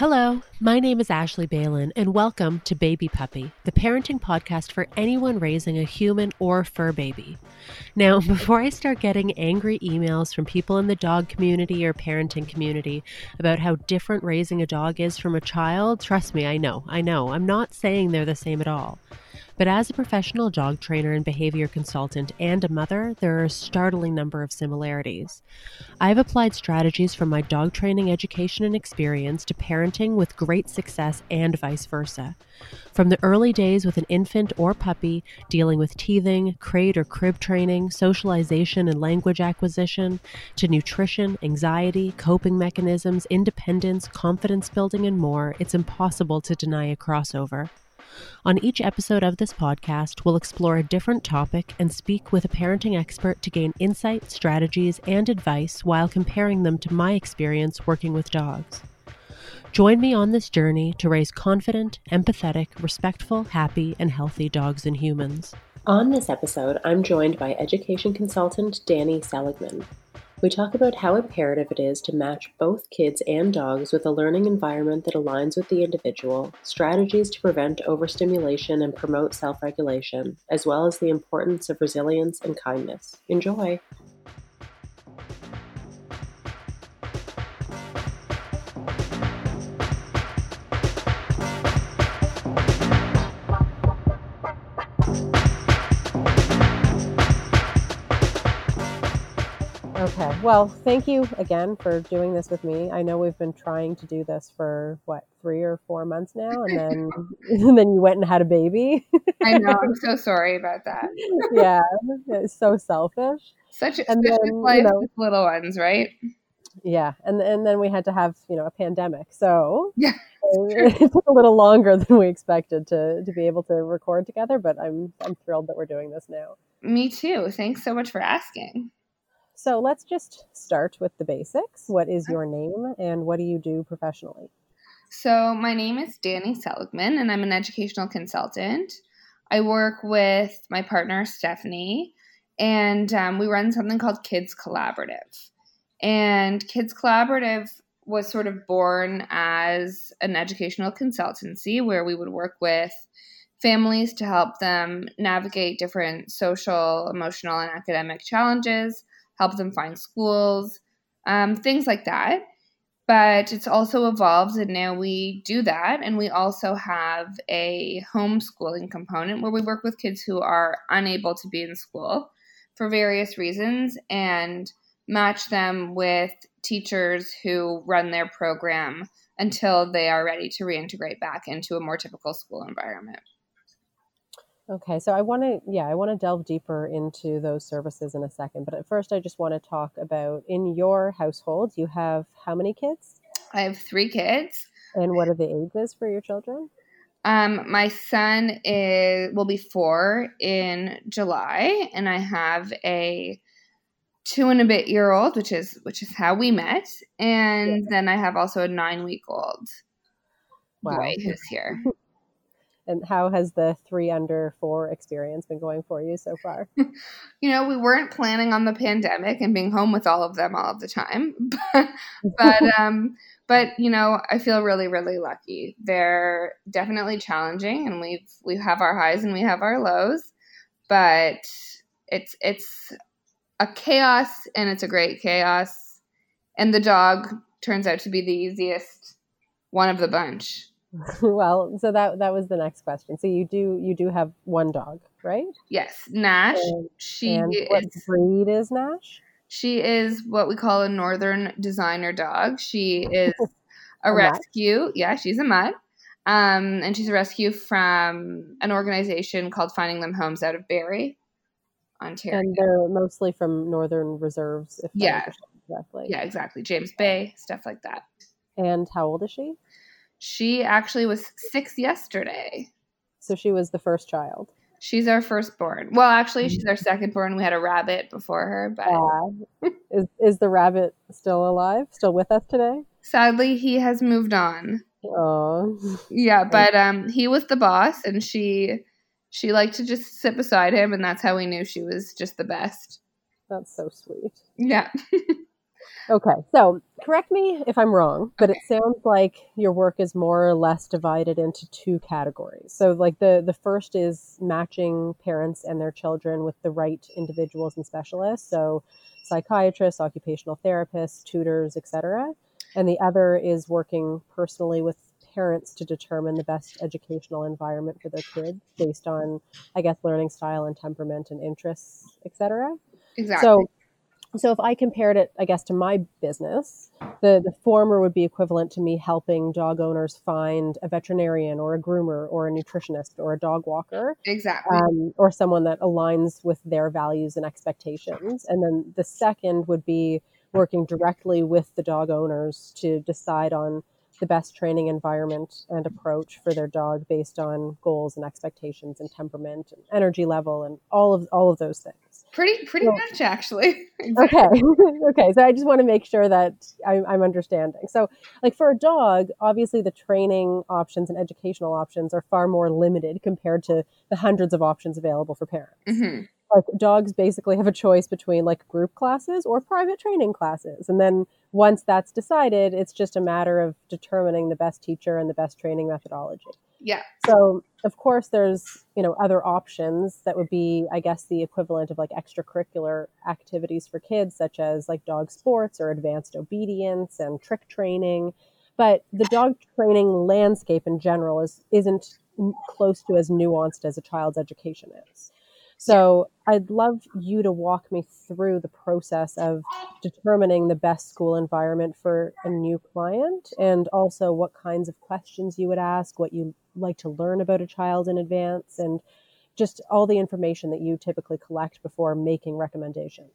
Hello, my name is Ashley Balin, and welcome to Baby Puppy, the parenting podcast for anyone raising a human or fur baby. Now, before I start getting angry emails from people in the dog community or parenting community about how different raising a dog is from a child, trust me, I know, I know, I'm not saying they're the same at all. But as a professional dog trainer and behavior consultant and a mother, there are a startling number of similarities. I've applied strategies from my dog training education and experience to parenting with great success and vice versa. From the early days with an infant or puppy, dealing with teething, crate or crib training, socialization and language acquisition, to nutrition, anxiety, coping mechanisms, independence, confidence building, and more, it's impossible to deny a crossover. On each episode of this podcast, we'll explore a different topic and speak with a parenting expert to gain insight, strategies, and advice while comparing them to my experience working with dogs. Join me on this journey to raise confident, empathetic, respectful, happy, and healthy dogs and humans. On this episode, I'm joined by education consultant Danny Seligman. We talk about how imperative it is to match both kids and dogs with a learning environment that aligns with the individual, strategies to prevent overstimulation and promote self regulation, as well as the importance of resilience and kindness. Enjoy! Okay. Well, thank you again for doing this with me. I know we've been trying to do this for what three or four months now, and then and then you went and had a baby. I know. I'm so sorry about that. yeah, it's so selfish. Such a and then, life you know, with little ones, right? Yeah, and and then we had to have you know a pandemic, so yeah, it took a little longer than we expected to to be able to record together. But I'm I'm thrilled that we're doing this now. Me too. Thanks so much for asking. So let's just start with the basics. What is your name and what do you do professionally? So, my name is Danny Seligman and I'm an educational consultant. I work with my partner, Stephanie, and um, we run something called Kids Collaborative. And Kids Collaborative was sort of born as an educational consultancy where we would work with families to help them navigate different social, emotional, and academic challenges help them find schools, um, things like that. But it's also evolved, and now we do that. And we also have a homeschooling component where we work with kids who are unable to be in school for various reasons and match them with teachers who run their program until they are ready to reintegrate back into a more typical school environment. Okay, so I want to, yeah, I want to delve deeper into those services in a second. But at first, I just want to talk about in your household, you have how many kids? I have three kids. And what are the ages for your children? Um, my son is will be four in July, and I have a two and a bit year old, which is which is how we met, and yeah. then I have also a nine week old wow. boy who's here. And how has the three under four experience been going for you so far? you know, we weren't planning on the pandemic and being home with all of them all of the time, but but um, but you know, I feel really really lucky. They're definitely challenging, and we've we have our highs and we have our lows, but it's it's a chaos and it's a great chaos, and the dog turns out to be the easiest one of the bunch. well, so that that was the next question. So you do you do have one dog, right? Yes, Nash. And, she and what is, breed is Nash? She is what we call a northern designer dog. She is a, a rescue. Mutt. Yeah, she's a mutt. Um, and she's a rescue from an organization called Finding Them Homes out of Barrie, Ontario. And they're mostly from northern reserves, if yeah. correctly. Yeah, exactly. James Bay, stuff like that. And how old is she? She actually was six yesterday. So she was the first child. She's our firstborn. Well, actually, she's our secondborn. We had a rabbit before her, but uh, is is the rabbit still alive? Still with us today? Sadly, he has moved on. Oh, yeah, but um, he was the boss, and she she liked to just sit beside him, and that's how we knew she was just the best. That's so sweet. Yeah. Okay, so correct me if I'm wrong, but okay. it sounds like your work is more or less divided into two categories. So, like the the first is matching parents and their children with the right individuals and specialists, so psychiatrists, occupational therapists, tutors, etc. And the other is working personally with parents to determine the best educational environment for their kids based on, I guess, learning style and temperament and interests, etc. Exactly. So so if I compared it, I guess, to my business, the, the former would be equivalent to me helping dog owners find a veterinarian or a groomer or a nutritionist or a dog walker. Exactly. Um, or someone that aligns with their values and expectations. And then the second would be working directly with the dog owners to decide on the best training environment and approach for their dog based on goals and expectations and temperament and energy level and all of all of those things. Pretty pretty much actually. okay. okay. So I just want to make sure that I'm, I'm, understanding. So like for a dog, obviously the training options and educational options are far more limited compared to the hundreds of options available for parents. Mm-hmm like dogs basically have a choice between like group classes or private training classes and then once that's decided it's just a matter of determining the best teacher and the best training methodology yeah. So of course there's you know other options that would be i guess the equivalent of like extracurricular activities for kids such as like dog sports or advanced obedience and trick training. But the dog training landscape in general is isn't close to as nuanced as a child's education is so I'd love you to walk me through the process of determining the best school environment for a new client and also what kinds of questions you would ask, what you like to learn about a child in advance, and just all the information that you typically collect before making recommendations.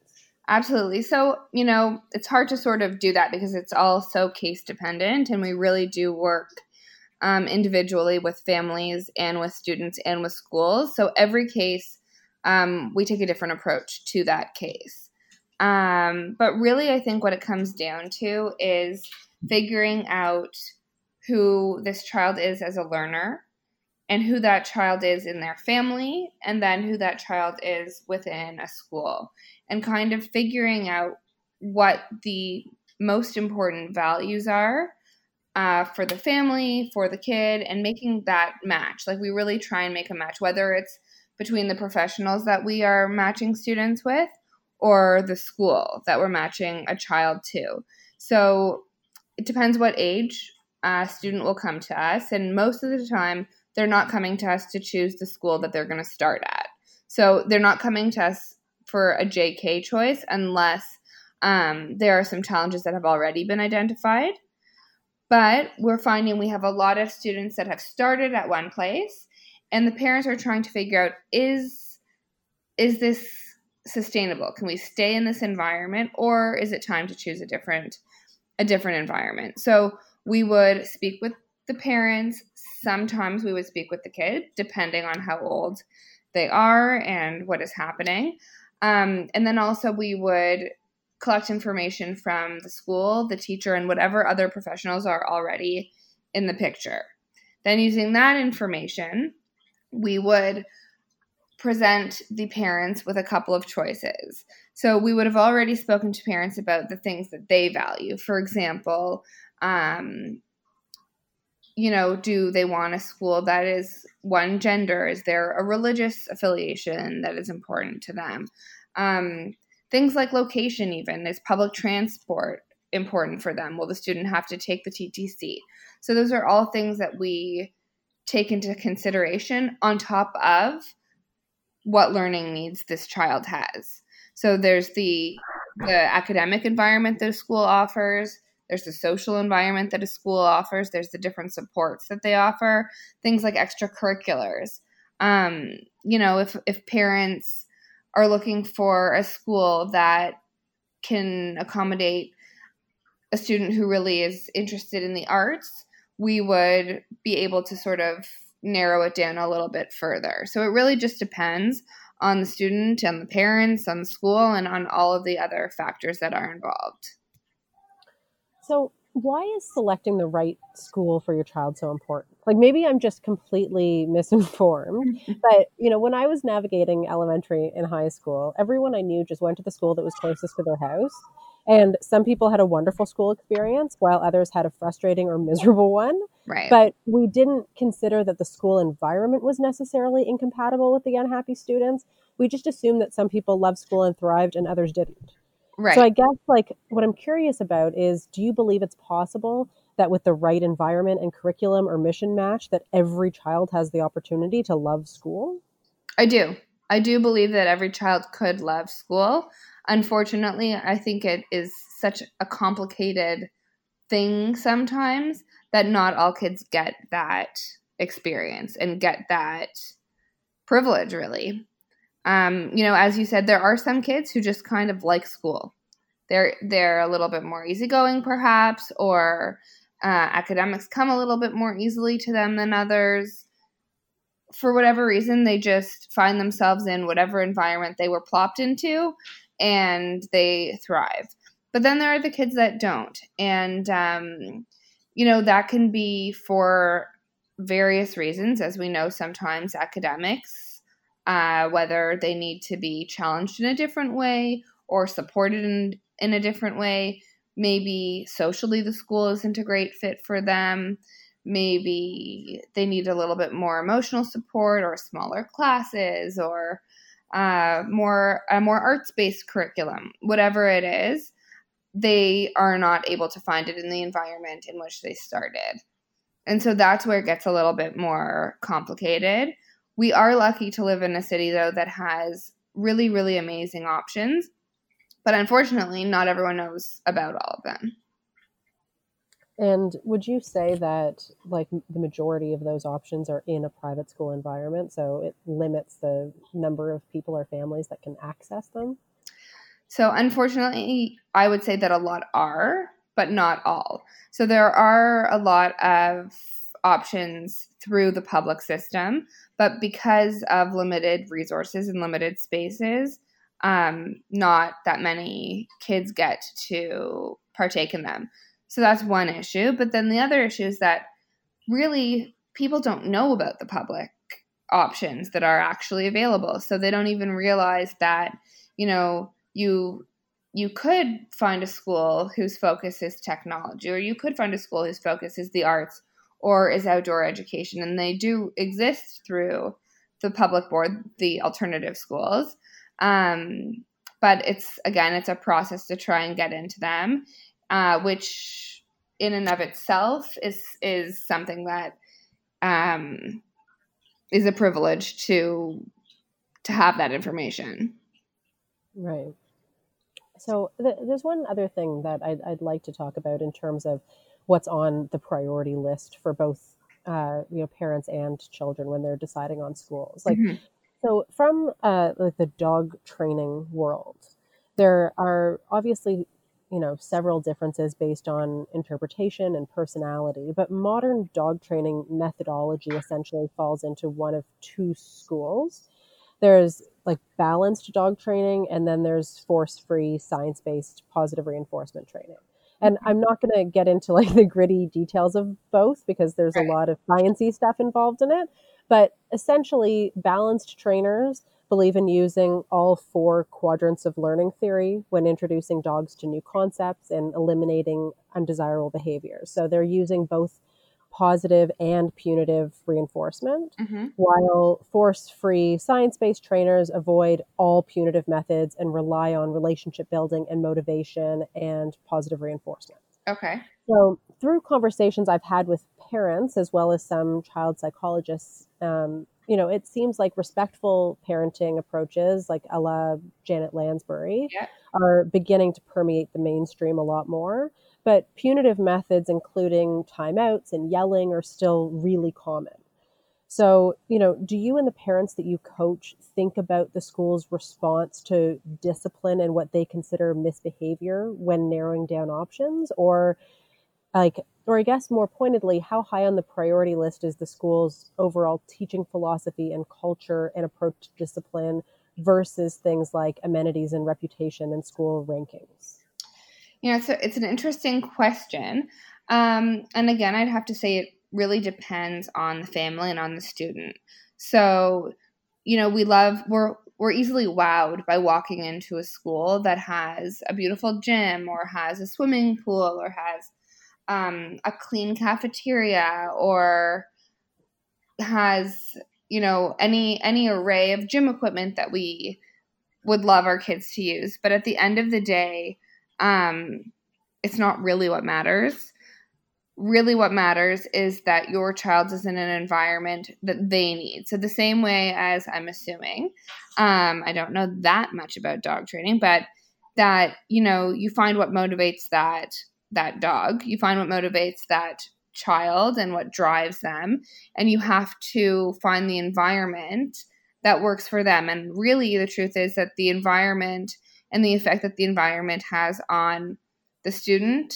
Absolutely. So, you know, it's hard to sort of do that because it's all so case dependent, and we really do work um, individually with families and with students and with schools. So, every case um, we take a different approach to that case. Um, but really, I think what it comes down to is figuring out who this child is as a learner and who that child is in their family, and then who that child is within a school, and kind of figuring out what the most important values are uh, for the family, for the kid, and making that match. Like we really try and make a match, whether it's between the professionals that we are matching students with or the school that we're matching a child to. So it depends what age a student will come to us. And most of the time, they're not coming to us to choose the school that they're going to start at. So they're not coming to us for a JK choice unless um, there are some challenges that have already been identified. But we're finding we have a lot of students that have started at one place and the parents are trying to figure out is is this sustainable? Can we stay in this environment or is it time to choose a different a different environment? So we would speak with the parents. Sometimes we would speak with the kid depending on how old they are and what is happening. Um, and then also we would collect information from the school the teacher and whatever other professionals are already in the picture. Then using that information we would present the parents with a couple of choices. So we would have already spoken to parents about the things that they value. For example, um, you know, do they want a school that is one gender? Is there a religious affiliation that is important to them? Um, things like location, even is public transport important for them? Will the student have to take the TTC? So those are all things that we take into consideration on top of what learning needs this child has. So there's the the academic environment that a school offers, there's the social environment that a school offers, there's the different supports that they offer, things like extracurriculars. Um, you know, if if parents are looking for a school that can accommodate a student who really is interested in the arts, we would be able to sort of narrow it down a little bit further. So it really just depends on the student and the parents, on the school, and on all of the other factors that are involved. So, why is selecting the right school for your child so important? Like maybe I'm just completely misinformed, but you know, when I was navigating elementary and high school, everyone I knew just went to the school that was closest to their house And some people had a wonderful school experience while others had a frustrating or miserable one. Right. But we didn't consider that the school environment was necessarily incompatible with the unhappy students. We just assumed that some people loved school and thrived and others didn't. right. So I guess like what I'm curious about is do you believe it's possible that with the right environment and curriculum or mission match that every child has the opportunity to love school? I do. I do believe that every child could love school. Unfortunately, I think it is such a complicated thing sometimes that not all kids get that experience and get that privilege, really. Um, you know, as you said, there are some kids who just kind of like school. They're they're a little bit more easygoing, perhaps, or uh, academics come a little bit more easily to them than others for whatever reason, they just find themselves in whatever environment they were plopped into and they thrive. But then there are the kids that don't. And, um, you know, that can be for various reasons. As we know, sometimes academics, uh, whether they need to be challenged in a different way or supported in, in a different way. Maybe socially, the school isn't a great fit for them maybe they need a little bit more emotional support or smaller classes or uh, more a more arts based curriculum. Whatever it is they are not able to find it in the environment in which they started. And so that's where it gets a little bit more complicated. We are lucky to live in a city though that has really really amazing options but unfortunately not everyone knows about all of them And would you say that like the majority of those options are in a private school environment, so it limits the number of people or families that can access them? So, unfortunately, I would say that a lot are, but not all. So, there are a lot of options through the public system, but because of limited resources and limited spaces, um, not that many kids get to partake in them. So, that's one issue. But then the other issue is that really people don't know about the public options that are actually available. So, they don't even realize that, you know, you you could find a school whose focus is technology or you could find a school whose focus is the arts or is outdoor education and they do exist through the public board the alternative schools um, but it's again it's a process to try and get into them uh, which in and of itself is is something that um, is a privilege to to have that information Right. So th- there's one other thing that I'd, I'd like to talk about in terms of what's on the priority list for both, uh, you know, parents and children when they're deciding on schools. Like, Mhm. so from uh, like the dog training world, there are obviously, you know, several differences based on interpretation and personality. But modern dog training methodology essentially falls into one of two schools. There's like balanced dog training, and then there's force free, science based positive reinforcement training. And mm-hmm. I'm not going to get into like the gritty details of both because there's a lot of sciencey stuff involved in it. But essentially, balanced trainers believe in using all four quadrants of learning theory when introducing dogs to new concepts and eliminating undesirable behaviors. So they're using both positive and punitive reinforcement Mhm. while force free, science based trainers avoid all punitive methods and rely on relationship building and motivation and positive reinforcement. okay So, through conversations I've had with parents as well as some child psychologists, um, you know, it seems like respectful parenting approaches, like a la Janet Lansbury, Yeah. are beginning to permeate the mainstream a lot more. But punitive methods, including timeouts and yelling, are still really common. So, you know, do you and the parents that you coach think about the school's response to discipline and what they consider misbehavior when narrowing down options? Or, like, or I guess more pointedly, how high on the priority list is the school's overall teaching philosophy and culture and approach to discipline versus things like amenities and reputation and school rankings? You know, so it's an interesting question. Um, and again, I'd have to say it really depends on the family and on the student. So, you know, we love we're we're easily wowed by walking into a school that has a beautiful gym or has a swimming pool or has um, a clean cafeteria or has you know any any array of gym equipment that we would love our kids to use but at the end of the day um, it's not really what matters really what matters is that your child is in an environment that they need. So the same way as I'm assuming, um, I don't know that much about dog training, but that you know you find what motivates that that dog, you find what motivates that child and what drives them, and you have to find the environment that works for them. And really, the truth is that the environment and the effect that the environment has on the student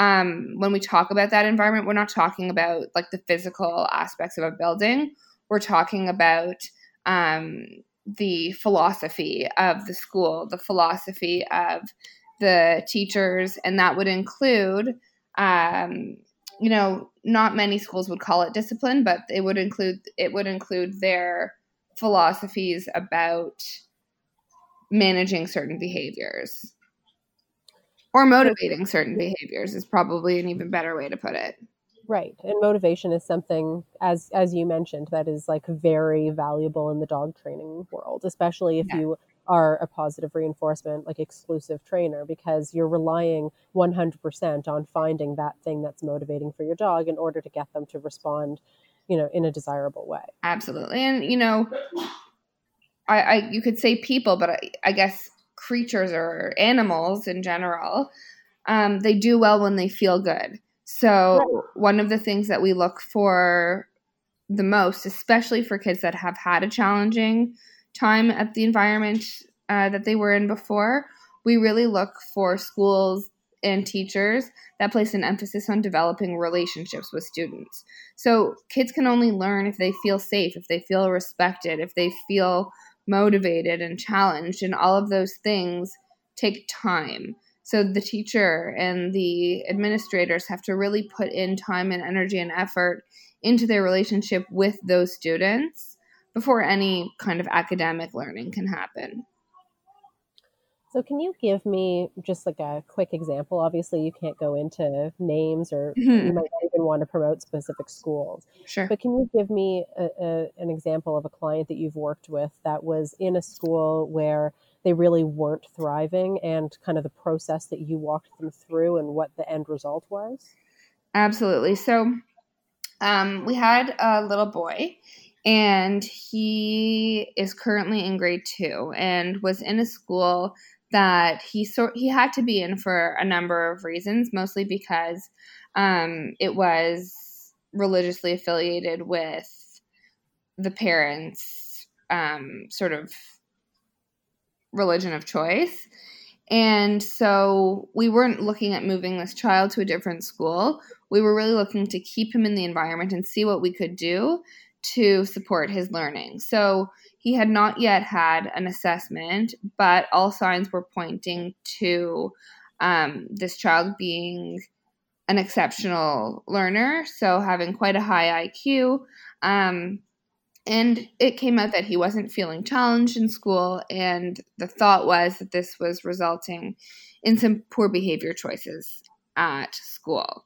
um, when we talk about that environment, we're not talking about like the physical aspects of a building. We're talking about um, the philosophy of the school, the philosophy of the teachers, and that would include, um, you know, not many schools would call it discipline, but it would include it would include their philosophies about managing certain behaviors or motivating certain behaviors is probably an even better way to put it right and motivation is something as as you mentioned that is like very valuable in the dog training world especially if yeah. you are a positive reinforcement like exclusive trainer because you're relying 100% on finding that thing that's motivating for your dog in order to get them to respond you know in a desirable way absolutely and you know I, I you could say people but I, I guess creatures or animals in general, um, they do well when they feel good. So, right. one of the things that we look for the most, especially for kids that have had a challenging time at the environment uh, that they were in before, we really look for schools and teachers that place an emphasis on developing relationships with students. So, kids can only learn if they feel safe, if they feel respected, if they feel motivated and challenged and all of those things take time so the teacher and the administrators have to really put in time and energy and effort into their relationship with those students before any kind of academic learning can happen so, can you give me just like a quick example? Obviously, you can't go into names or mm-hmm. you might not even want to promote specific schools. Sure. But can you give me a, a, an example of a client that you've worked with that was in a school where they really weren't thriving and kind of the process that you walked them through and what the end result was? Absolutely. So, um, we had a little boy and he is currently in grade two and was in a school that he sort he had to be in for a number of reasons, mostly because um, it was religiously affiliated with the parents' um, sort of religion of choice. And so we weren't looking at moving this child to a different school. We were really looking to keep him in the environment and see what we could do to support his learning. So he had not yet had an assessment, but all signs were pointing to um, this child being an exceptional learner, so having quite a high IQ. Um, and it came out that he wasn't feeling challenged in school, and the thought was that this was resulting in some poor behavior choices at school.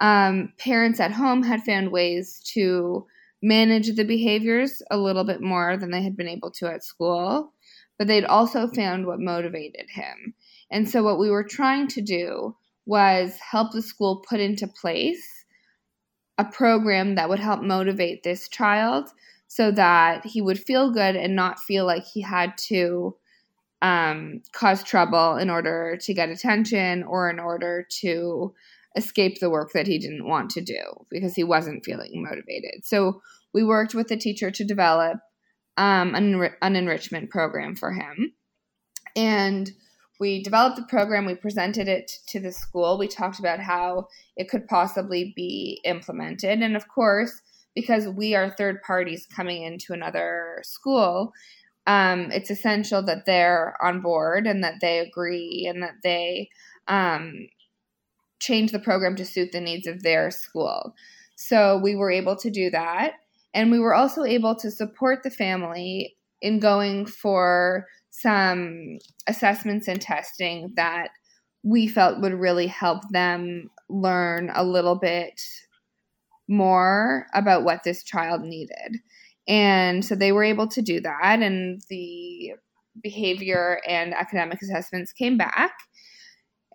Um, parents at home had found ways to manage the behaviors a little bit more than they had been able to at school, but they'd also found what motivated him. And so, what we were trying to do was help the school put into place a program that would help motivate this child so that he would feel good and not feel like he had to um, cause trouble in order to get attention or in order to escape the work that he didn't want to do because he wasn't feeling motivated. So we worked with the teacher to develop um, an, an enrichment program for him. And we developed the program, we presented it to the school, we talked about how it could possibly be implemented. And of course, because we are third parties coming into another school, um, it's essential that they're on board and that they agree and that they um, change the program to suit the needs of their school. So we were able to do that. And we were also able to support the family in going for some assessments and testing that we felt would really help them learn a little bit more about what this child needed. And so they were able to do that, and the behavior and academic assessments came back.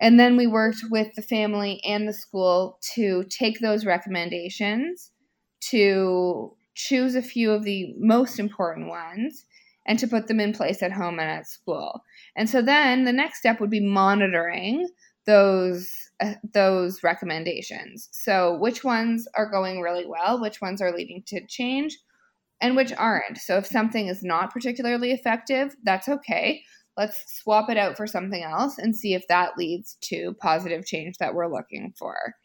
And then we worked with the family and the school to take those recommendations, to choose a few of the most important ones, and to put them in place at home and at school. And so then the next step would be monitoring those uh, those recommendations. So which ones are going really well, which ones are leading to change, and which aren't. So if something is not particularly effective, that's okay. Let's swap it out for something else and see if that leads to positive change that we're looking for.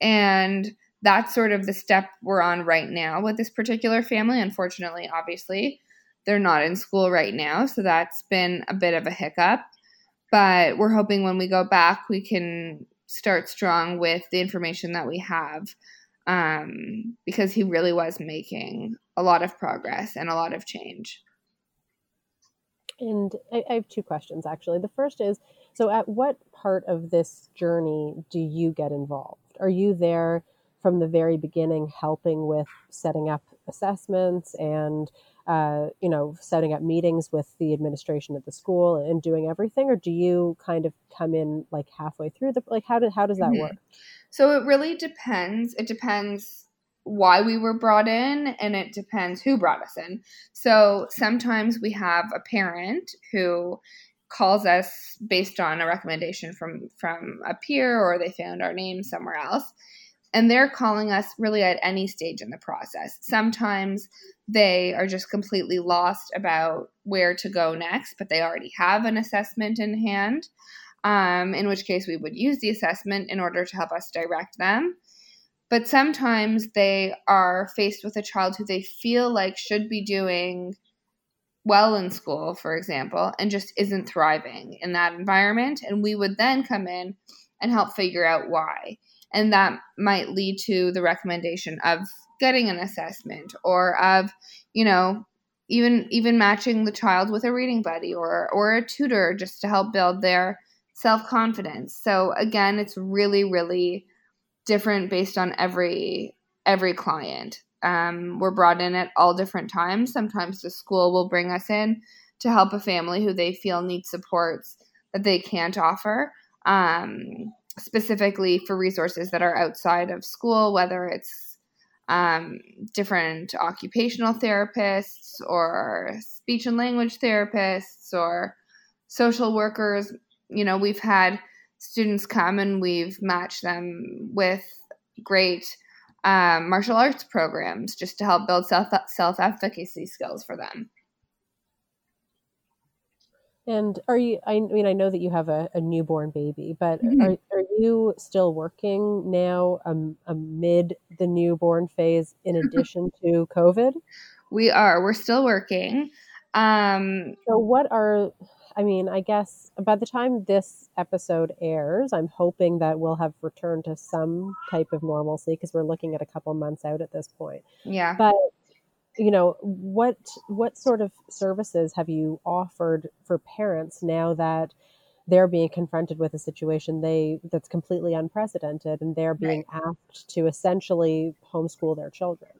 And that's sort of the step we're on right now with this particular family. Unfortunately, obviously, they're not in school right now, so that's been a bit of a hiccup. But we're hoping when we go back, we can start strong with the information that we have um, because he really was making a lot of progress and a lot of change. And I, I have two questions actually. The first is so, at what part of this journey do you get involved? Are you there from the very beginning, helping with setting up assessments and uh, you know, setting up meetings with the administration at the school and doing everything, or do you kind of come in like halfway through the like how did how does that mm-hmm. work? So it really depends. It depends why we were brought in and it depends who brought us in. So sometimes we have a parent who calls us based on a recommendation from from a peer or they found our name somewhere else and they're calling us really at any stage in the process. Sometimes they are just completely lost about where to go next, but they already have an assessment in hand, um, in which case we would use the assessment in order to help us direct them. But sometimes they are faced with a child who they feel like should be doing well in school, for example, and just isn't thriving in that environment. And we would then come in and help figure out why and that might lead to the recommendation of getting an assessment or of you know even even matching the child with a reading buddy or or a tutor just to help build their self-confidence so again it's really really different based on every every client um, we're brought in at all different times sometimes the school will bring us in to help a family who they feel needs supports that they can't offer um, specifically for resources that are outside of school, whether it's um, different occupational therapists or speech and language therapists or social workers. You know, we've had students come and we've matched them with great um, martial arts programs just to help build self self efficacy skills for them. And are you? I mean, I know that you have a, a newborn baby, but mm-hmm. are, are you still working now um, amid the newborn phase in addition to COVID? We are. We're still working. Um, so, what are? I mean, I guess by the time this episode airs, I'm hoping that we'll have returned to some type of normalcy because we're looking at a couple months out at this point. Yeah. But you know what what sort of services have you offered for parents now that they're being confronted with a situation they that's completely unprecedented and they're being right. asked to essentially homeschool their children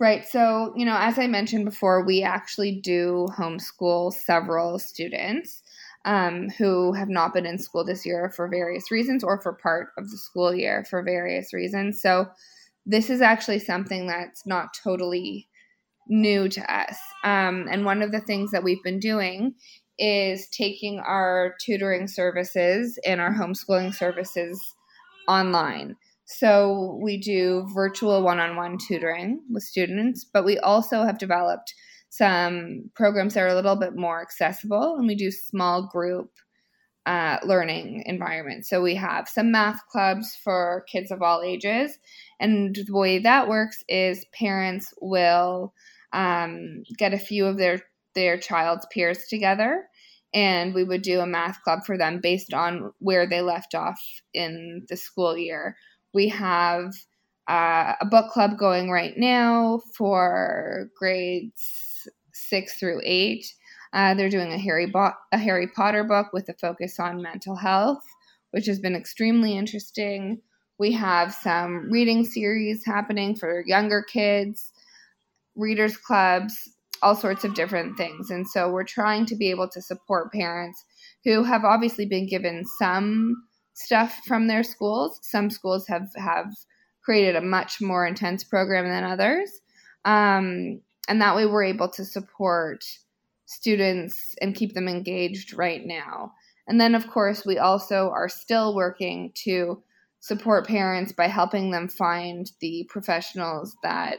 right so you know as i mentioned before we actually do homeschool several students um, who have not been in school this year for various reasons or for part of the school year for various reasons so this is actually something that's not totally new to us. Um, and one of the things that we've been doing is taking our tutoring services and our homeschooling services online. So we do virtual one on one tutoring with students, but we also have developed some programs that are a little bit more accessible and we do small group uh, learning environments. So we have some math clubs for kids of all ages. And the way that works is parents will um, get a few of their their child's peers together and we would do a math club for them based on where they left off in the school year. We have uh, a book club going right now for grades six through eight. Uh, they're doing a Harry, Bo- a Harry Potter book with a focus on mental health, which has been extremely interesting. We have some reading series happening for younger kids, readers clubs, all sorts of different things. And so we're trying to be able to support parents who have obviously been given some stuff from their schools. Some schools have have created a much more intense program than others. Um, and that way we're able to support students and keep them engaged right now. And then, of course, we also are still working to support parents by helping them find the professionals that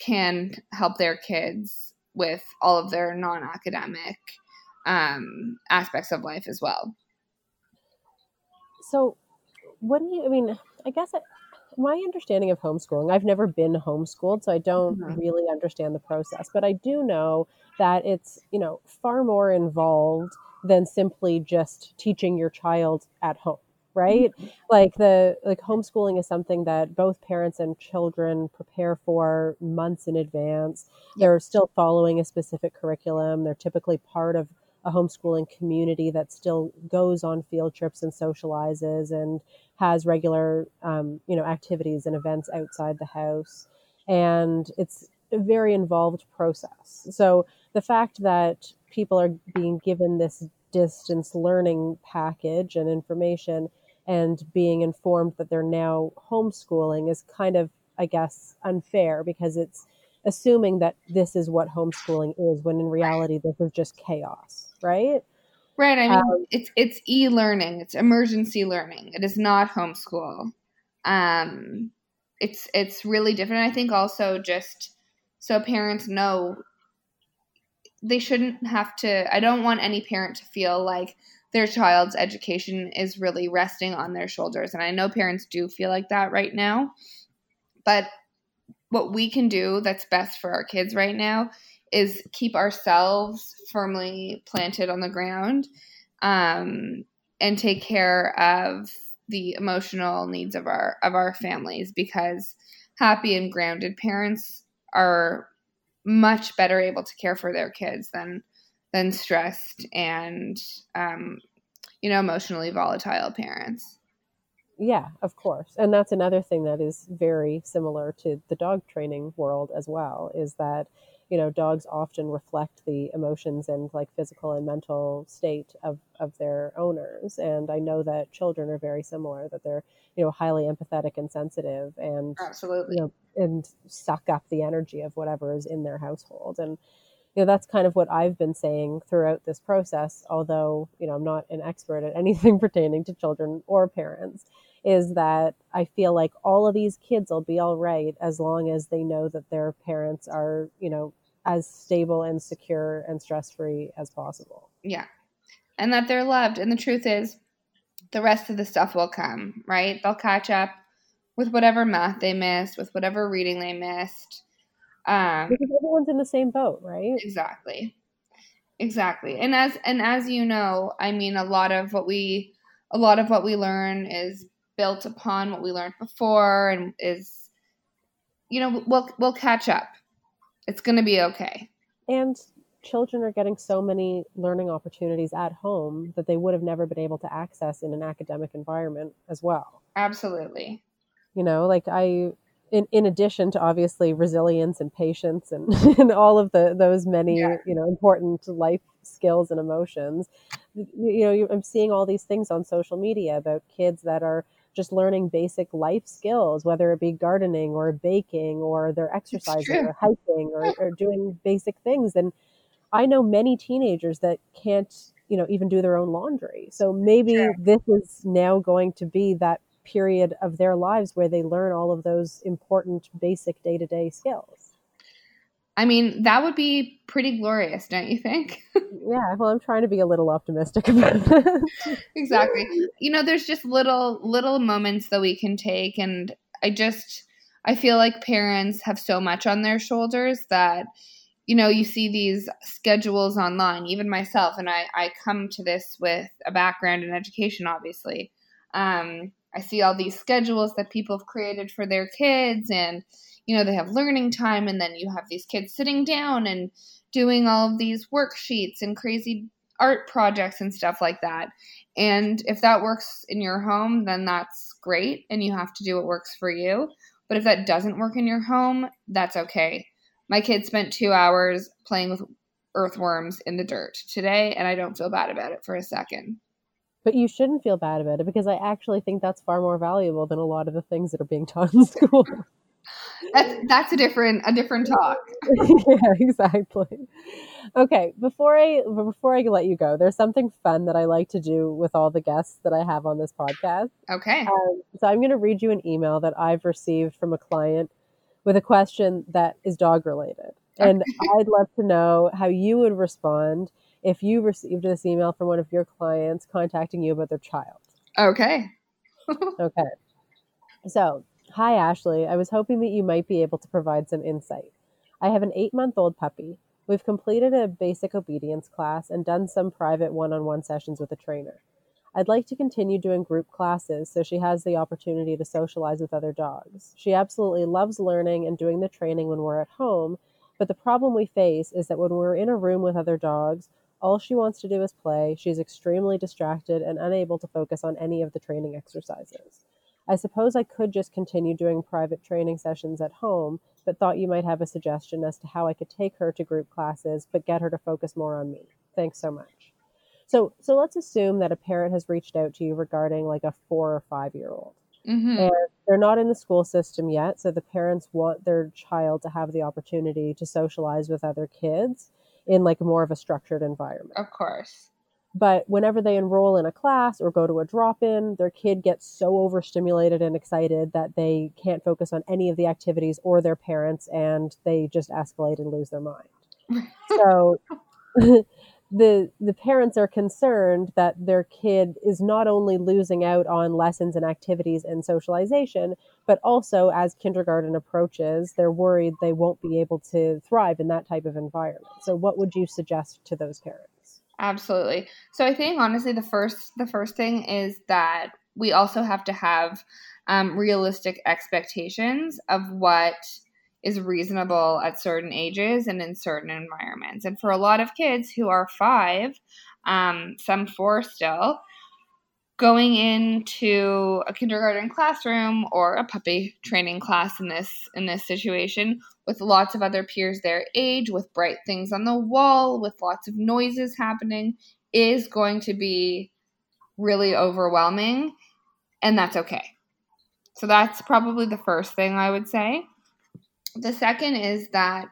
can help their kids with all of their non academic um, aspects of life as well. So, what do you, I mean, I guess I, my understanding of homeschooling, I've never been homeschooled, so I don't mm-hmm. really understand the process, but I do know that it's, you know, far more involved than simply just teaching your child at home right mm-hmm. like the like homeschooling is something that both parents and children prepare for months in advance they're still following a specific curriculum they're typically part of a homeschooling community that still goes on field trips and socializes and has regular um, you know activities and events outside the house. And it's a very involved process. So the fact that people are being given this distance learning package and information and being informed that they're now homeschooling is kind of i guess unfair because it's assuming that this is what homeschooling is when in reality this is just chaos right? Right. I mean, um, it's it's e-learning. It's emergency learning. It is not homeschool. Um, it's it's really different. I think also just so parents know they shouldn't have to. I don't want any parent to feel like their child's education is really resting on their shoulders, and I know parents do feel like that right now. But what we can do that's best for our kids right now is keep ourselves firmly planted on the ground um, and take care of the emotional needs of our of our families because happy and grounded parents are much better able to care for their kids than than stressed and um, you know emotionally volatile parents. Yeah of course. And that's another thing that is very similar to the dog training world as well is that you know dogs often reflect the emotions and like physical and mental state of of their owners. And i know that children are very similar that they're you know highly empathetic and sensitive and absolutely. you know and suck up the energy of whatever is in their household. And you know that's kind of what i've been saying throughout this process although you know i'm not an expert at anything pertaining to children or parents is that I feel like all of these kids will be all right as long as they know that their parents are, you know, as stable and secure and stress free as possible. Yeah. And that they're loved. And the truth is, the rest of the stuff will come, right? They'll catch up with whatever math they missed, with whatever reading they missed. Um, because everyone's in the same boat, right? Exactly. Exactly. And as and as you know, I mean a lot of what we a lot of what we learn is built upon what we learned before and is you know, we'll we'll catch up it's going to be okay. And children are getting so many learning opportunities at home that they would have never been able to access in an academic environment as well. Absolutely. You know, like I in, in addition to obviously resilience and patience and, and all of the those many yeah. you know important life skills and emotions you know i'm seeing all these things on social media about kids that are just learning basic life skills, whether it be gardening or baking or they're exercising or hiking or, or doing basic things. And I know many teenagers that can't, you know, even do their own laundry. So maybe sure. this is now going to be that period of their lives where they learn all of those important basic day to day skills. I mean, that would be pretty glorious, don't you think? yeah, well, I'm trying to be a little optimistic about it. exactly. You know, there's just little little moments that we can take and I just I feel like parents have so much on their shoulders that you know, you see these schedules online, even myself, and I, I come to this with a background in education, obviously. Um, I see all these schedules that people have created for their kids, and you know, they have learning time and then you have these kids sitting down and doing all of these worksheets and crazy art projects and stuff like that. And if that works in your home, then that's great and you have to do what works for you. But if that doesn't work in your home, that's okay. My kid spent two hours playing with earthworms in the dirt today, and I don't feel bad about it for a second. But you shouldn't feel bad about it because I actually think that's far more valuable than a lot of the things that are being taught in school. That's that's a different a different talk. yeah, exactly. Okay, before I before I let you go, there's something fun that I like to do with all the guests that I have on this podcast. Okay. Um, so I'm going to read you an email that I've received from a client with a question that is dog related. And I'd love to know how you would respond if you received this email from one of your clients contacting you about their child. Okay. okay. So, hi, Ashley. I was hoping that you might be able to provide some insight. I have an eight month old puppy. We've completed a basic obedience class and done some private one on one sessions with a trainer. I'd like to continue doing group classes so she has the opportunity to socialize with other dogs. She absolutely loves learning and doing the training when we're at home, but the problem we face is that when we're in a room with other dogs, all she wants to do is play. She's extremely distracted and unable to focus on any of the training exercises. I suppose I could just continue doing private training sessions at home, but thought you might have a suggestion as to how I could take her to group classes but get her to focus more on me. Thanks so much. So, so let's assume that a parent has reached out to you regarding like a four or five year old. Mm-hmm. And they're not in the school system yet, so the parents want their child to have the opportunity to socialize with other kids in like more of a structured environment. Of course. But whenever they enroll in a class or go to a drop in, their kid gets so overstimulated and excited that they can't focus on any of the activities or their parents and they just escalate and lose their mind. so the the parents are concerned that their kid is not only losing out on lessons and activities and socialization but also as kindergarten approaches they're worried they won't be able to thrive in that type of environment so what would you suggest to those parents absolutely so i think honestly the first the first thing is that we also have to have um, realistic expectations of what is reasonable at certain ages and in certain environments. And for a lot of kids who are five, um, some four still, going into a kindergarten classroom or a puppy training class in this in this situation with lots of other peers their age with bright things on the wall with lots of noises happening is going to be really overwhelming and that's okay so that's probably the first thing i would say the second is that,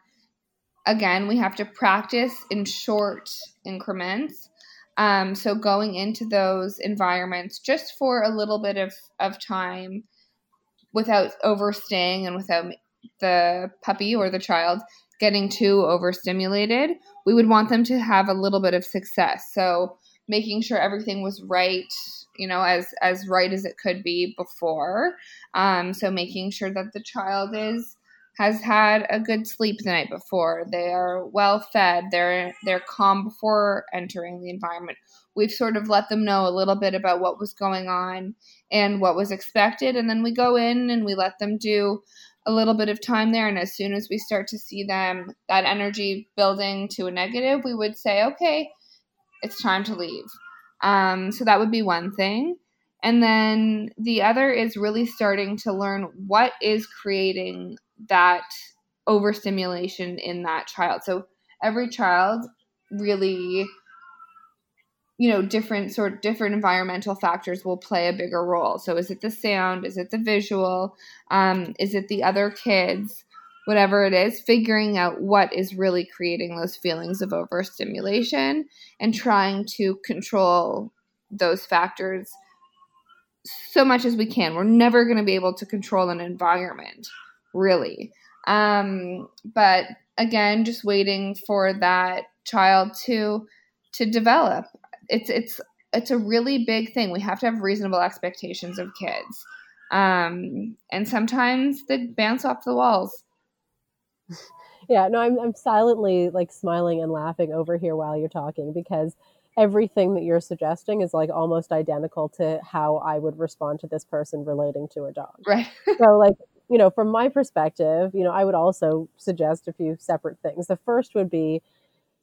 again, we have to practice in short increments. Um, so going into those environments just for a little bit of, of time without overstaying and without the puppy or the child getting too overstimulated, we would want them to have a little bit of success. So making sure everything was right, you know, as as right as it could be before. Um, so making sure that the child is has had a good sleep the night before. They are well fed. They're they're calm before entering the environment. We've sort of let them know a little bit about what was going on and what was expected, and then we go in and we let them do a little bit of time there. And as soon as we start to see them that energy building to a negative, we would say, okay, it's time to leave. Um, so that would be one thing. And then the other is really starting to learn what is creating that overstimulation in that child. So every child really you know different sort different environmental factors will play a bigger role. So is it the sound? Is it the visual? Um, is it the other kids? Whatever it is figuring out what is really creating those feelings of overstimulation and trying to control those factors so much as we can. We're never going to be able to control an environment really. Um, but again, just waiting for that child to to develop. It's it's it's a really big thing. We have to have reasonable expectations of kids. Um, and sometimes they bounce off the walls. Yeah, no, I'm I'm silently like smiling and laughing over here while you're talking because everything that you're suggesting is like almost identical to how I would respond to this person relating to a dog. Right. so like you know, from my perspective, you know, I would also suggest a few separate things. The first would be,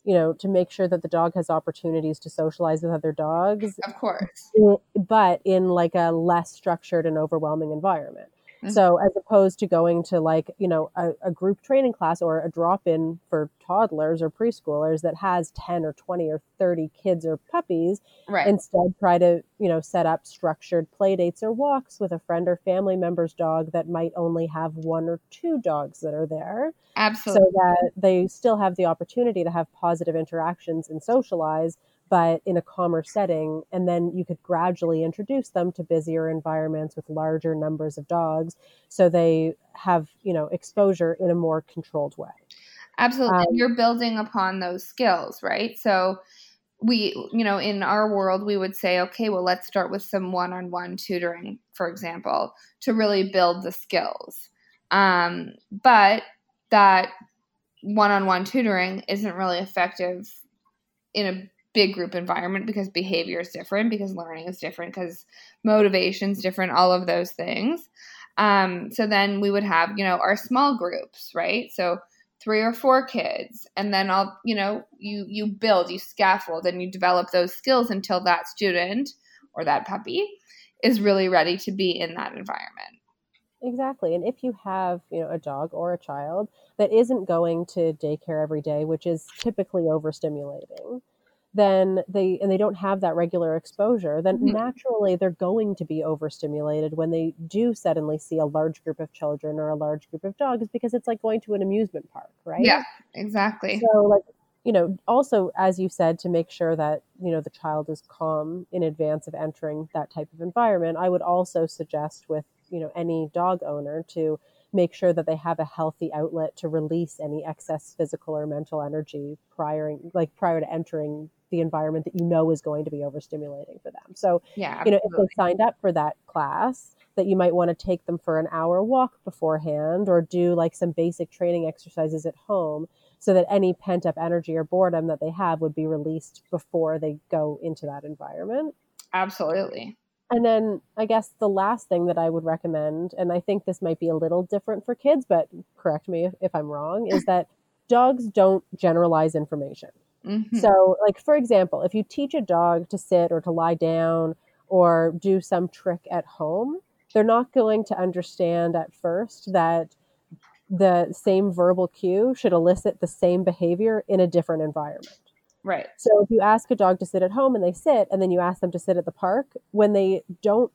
you know, to make sure that the dog has opportunities to socialize with other dogs. Of course. Mm, but in like a less structured and overwhelming environment. Mm-hmm. So as opposed to going to like, you know, a, a group training class or a drop in for toddlers or preschoolers that has 10 or 20 or 30 kids or puppies, right. instead try to, you know, set up structured play dates or walks with a friend or family member's dog that might only have one or two dogs that are there. Absolutely. So that they still have the opportunity to have positive interactions and socialize but in a calmer setting. And then you could gradually introduce them to busier environments with larger numbers of dogs so they have, you know, exposure in a more controlled way. Absolutely. Um, You're building upon those skills, right? So we, you know, in our world, we would say, okay, well, let's start with some one on one tutoring, for example, to really build the skills. Um, but that one on one tutoring isn't really effective in a big group environment because behavior is different, because learning is different, because motivation is different, all of those things. Um, so then we would have, you know, our small groups, right? So three or four kids, and then I'll, you know, you you build, you scaffold, and you develop those skills until that student or that puppy is really ready to be in that environment. Exactly. And if you have, you know, a dog or a child that isn't going to daycare every day, which is typically overstimulating, then they and they don't have that regular exposure then mm-hmm. naturally they're going to be overstimulated when they do suddenly see a large group of children or a large group of dogs because it's like going to an amusement park right yeah exactly so like you know also as you said to make sure that you know the child is calm in advance of entering that type of environment i would also suggest with you know any dog owner to make sure that they have a healthy outlet to release any excess physical or mental energy prior like prior to entering the environment that you know is going to be overstimulating for them. So, yeah, you know, if they signed up for that class, that you might want to take them for an hour walk beforehand or do like some basic training exercises at home so that any pent up energy or boredom that they have would be released before they go into that environment. Absolutely. And then I guess the last thing that I would recommend, and I think this might be a little different for kids, but correct me if, if I'm wrong, is that dogs don't generalize information. Mm-hmm. So, like, for example, if you teach a dog to sit or to lie down or do some trick at home, they're not going to understand at first that the same verbal cue should elicit the same behavior in a different environment. Right. So if you ask a dog to sit at home and they sit, and then you ask them to sit at the park, when they don't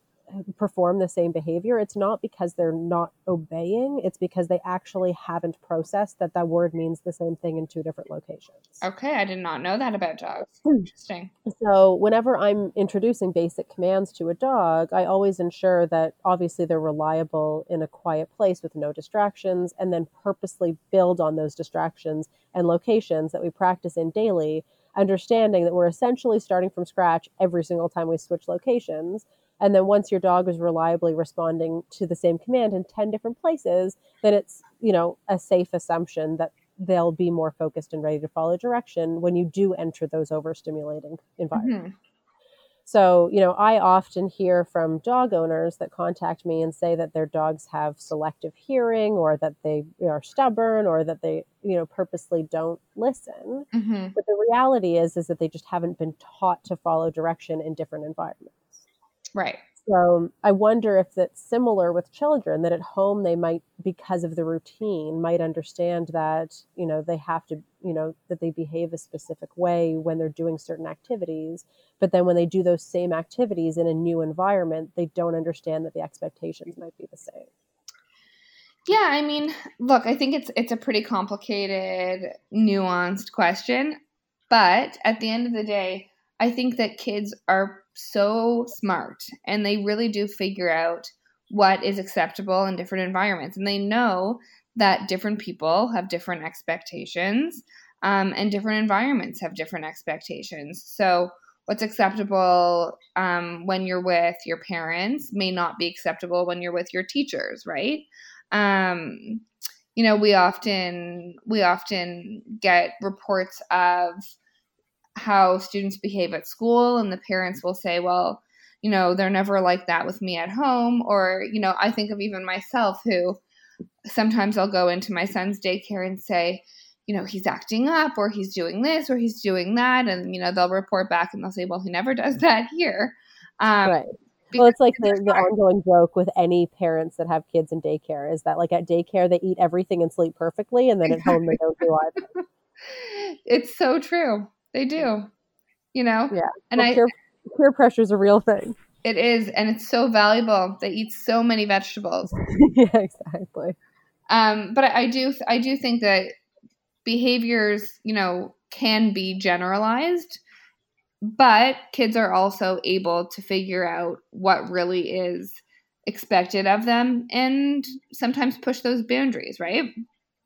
perform the same behavior, it's not because they're not obeying, it's because they actually haven't processed that that word means the same thing in two different locations. Okay, I did not know that about dogs. Hmm. Interesting. So, whenever I'm introducing basic commands to a dog, I always ensure that obviously they're reliable in a quiet place with no distractions, and then purposely build on those distractions and locations that we practice in daily understanding that we're essentially starting from scratch every single time we switch locations and then once your dog is reliably responding to the same command in 10 different places, then it's, you know, a safe assumption that they'll be more focused and ready to follow direction when you do enter those overstimulating environments. Mm-hmm. So, you know, I often hear from dog owners that contact me and say that their dogs have selective hearing or that they are stubborn or that they, you know, purposely don't listen. Mm-hmm. But the reality is is that they just haven't been taught to follow direction in different environments. Right. So I wonder if that's similar with children, that at home they might, because of the routine, might understand that, you know, they have to, you know, that they behave a specific way when they're doing certain activities. But then when they do those same activities in a new environment, they don't understand that the expectations might be the same. Yeah, I mean, look, I think it's it's a pretty complicated, nuanced question, but at the end of the day, I think that kids are so smart and they really do figure out what is acceptable in different environments. And they know that different people have different expectations um, and different environments have different expectations. So, what's acceptable um, when you're with your parents may not be acceptable when you're with your teachers, right? Um, you know, we often we often get reports of how students behave at school and the parents will say well you know they're never like that with me at home or you know i think of even myself who sometimes I'll go into my son's daycare and say, you know, he's acting up or he's doing this or he's doing that. And, you know, they'll report back and they'll say, well, he never does that here. Um, right. Well, it's like the, the ongoing joke with any parents that have kids in daycare is that, like, at daycare, they eat everything and sleep perfectly, and then at home, they don't do either. it's so true. They do. You know? Yeah. And well, I. Peer, peer pressure is a real thing. It is. And it's so valuable. They eat so many vegetables. yeah, exactly. Um, but I, I do, I do think that behaviors, you know, can be generalized, but kids are also able to figure out what really is expected of them and sometimes push those boundaries, right?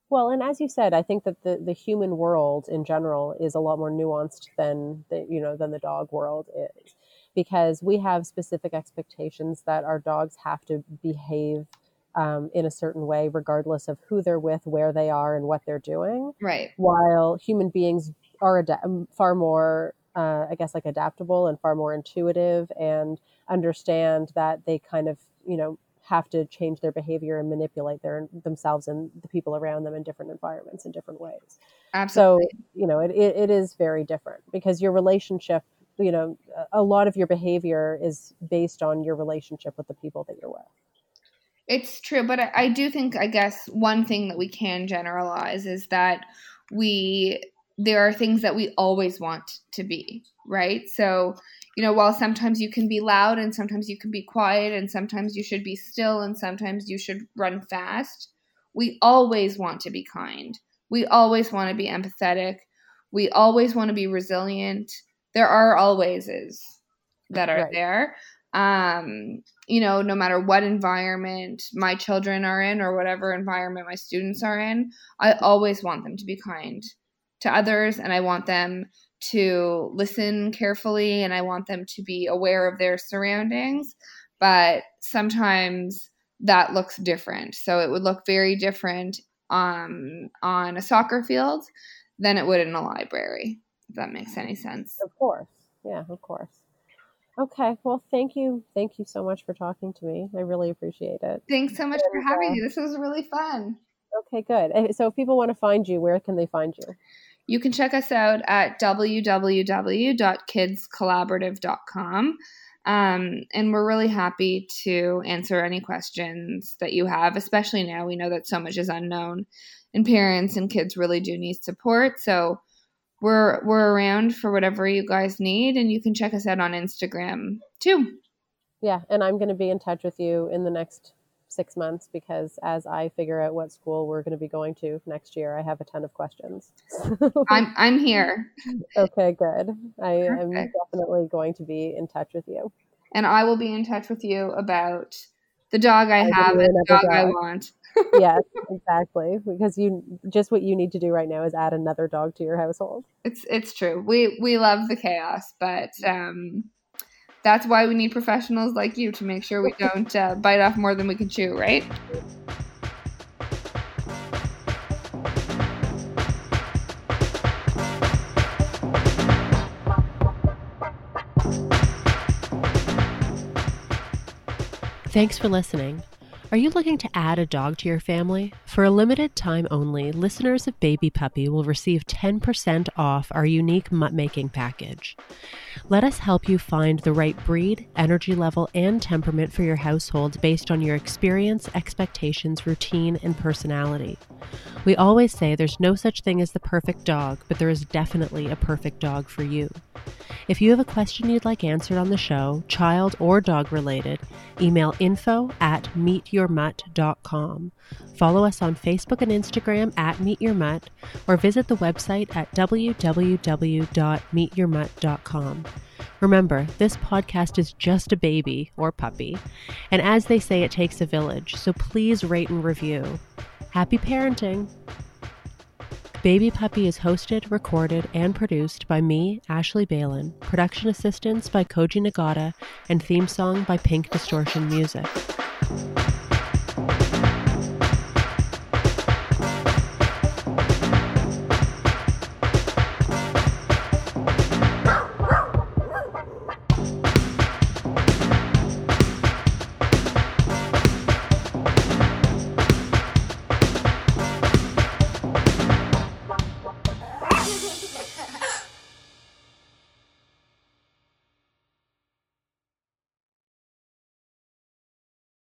Well, and as you said, I think that the, the human world in general is a lot more nuanced than the you know than the dog world is, because we have specific expectations that our dogs have to behave um, in a certain way, regardless of who they're with, where they are, and what they're doing. Right. While human beings are ad- um, far more, uh, I guess, like adaptable and far more intuitive and understand that they kind of, you know, have to change their behavior and manipulate their themselves and the people around them in different environments in different ways. Absolutely. So, you know, it, it, it is very different because your relationship, you know, a lot of your behavior is based on your relationship with the people that you're with. It's true, but I, I do think, I guess, one thing that we can generalize is that we there are things that we always want to be, right? So, you know, while sometimes you can be loud and sometimes you can be quiet and sometimes you should be still and sometimes you should run fast, we always want to be kind. We always want to be empathetic. We always want to be resilient. There are alwayses that are right. there um, you know, no matter what environment my children are in or whatever environment my students are in, I always want them to be kind to others and I want them to listen carefully and I want them to be aware of their surroundings. But sometimes that looks different. So it would look very different um, on a soccer field than it would in a library, if that makes any sense. Of course. Yeah, of course. Okay. Well, thank you. Thank you so much for talking to me. I really appreciate it. Thanks so much and, for having uh, me. This was really fun. Okay, good. Eh, so, if people want to find you, where can they find you? You can check us out at www.kidscollaborative.com. Um, and we're really happy to answer any questions that you have, especially now. We know that so much is unknown, and parents and kids really do need support. So, we're we're around for whatever you guys need and you can check us out on Instagram too. Yeah, and I'm going to be in touch with you in the next 6 months because as I figure out what school we're going to be going to next year, I have a ton of questions. I'm I'm here. Okay, good. I am definitely going to be in touch with you. And I will be in touch with you about the dog I, I have and the dog, dog I want yes, exactly. Because you just what you need to do right now is add another dog to your household. It's it's true. We we love the chaos, but um, that's why we need professionals like you to make sure we don't uh, bite off more than we can chew, right? Thanks for listening. Are you looking to add a dog to your family? For a limited time only, listeners of Baby Puppy will receive 10% off our unique mutt making package. Let us help you find the right breed, energy level, and temperament for your household based on your experience, expectations, routine, and personality. We always say there's no such thing as the perfect dog, but there is definitely a perfect dog for you. If you have a question you'd like answered on the show, child or dog related, email info at meetyourmutt.com. Follow us on Facebook and Instagram at meetyourmutt, or visit the website at www.meetyourmutt.com. Remember, this podcast is just a baby or puppy, and as they say, it takes a village, so please rate and review. Happy parenting! Baby Puppy is hosted, recorded, and produced by me, Ashley Balin. Production assistance by Koji Nagata, and theme song by Pink Distortion Music.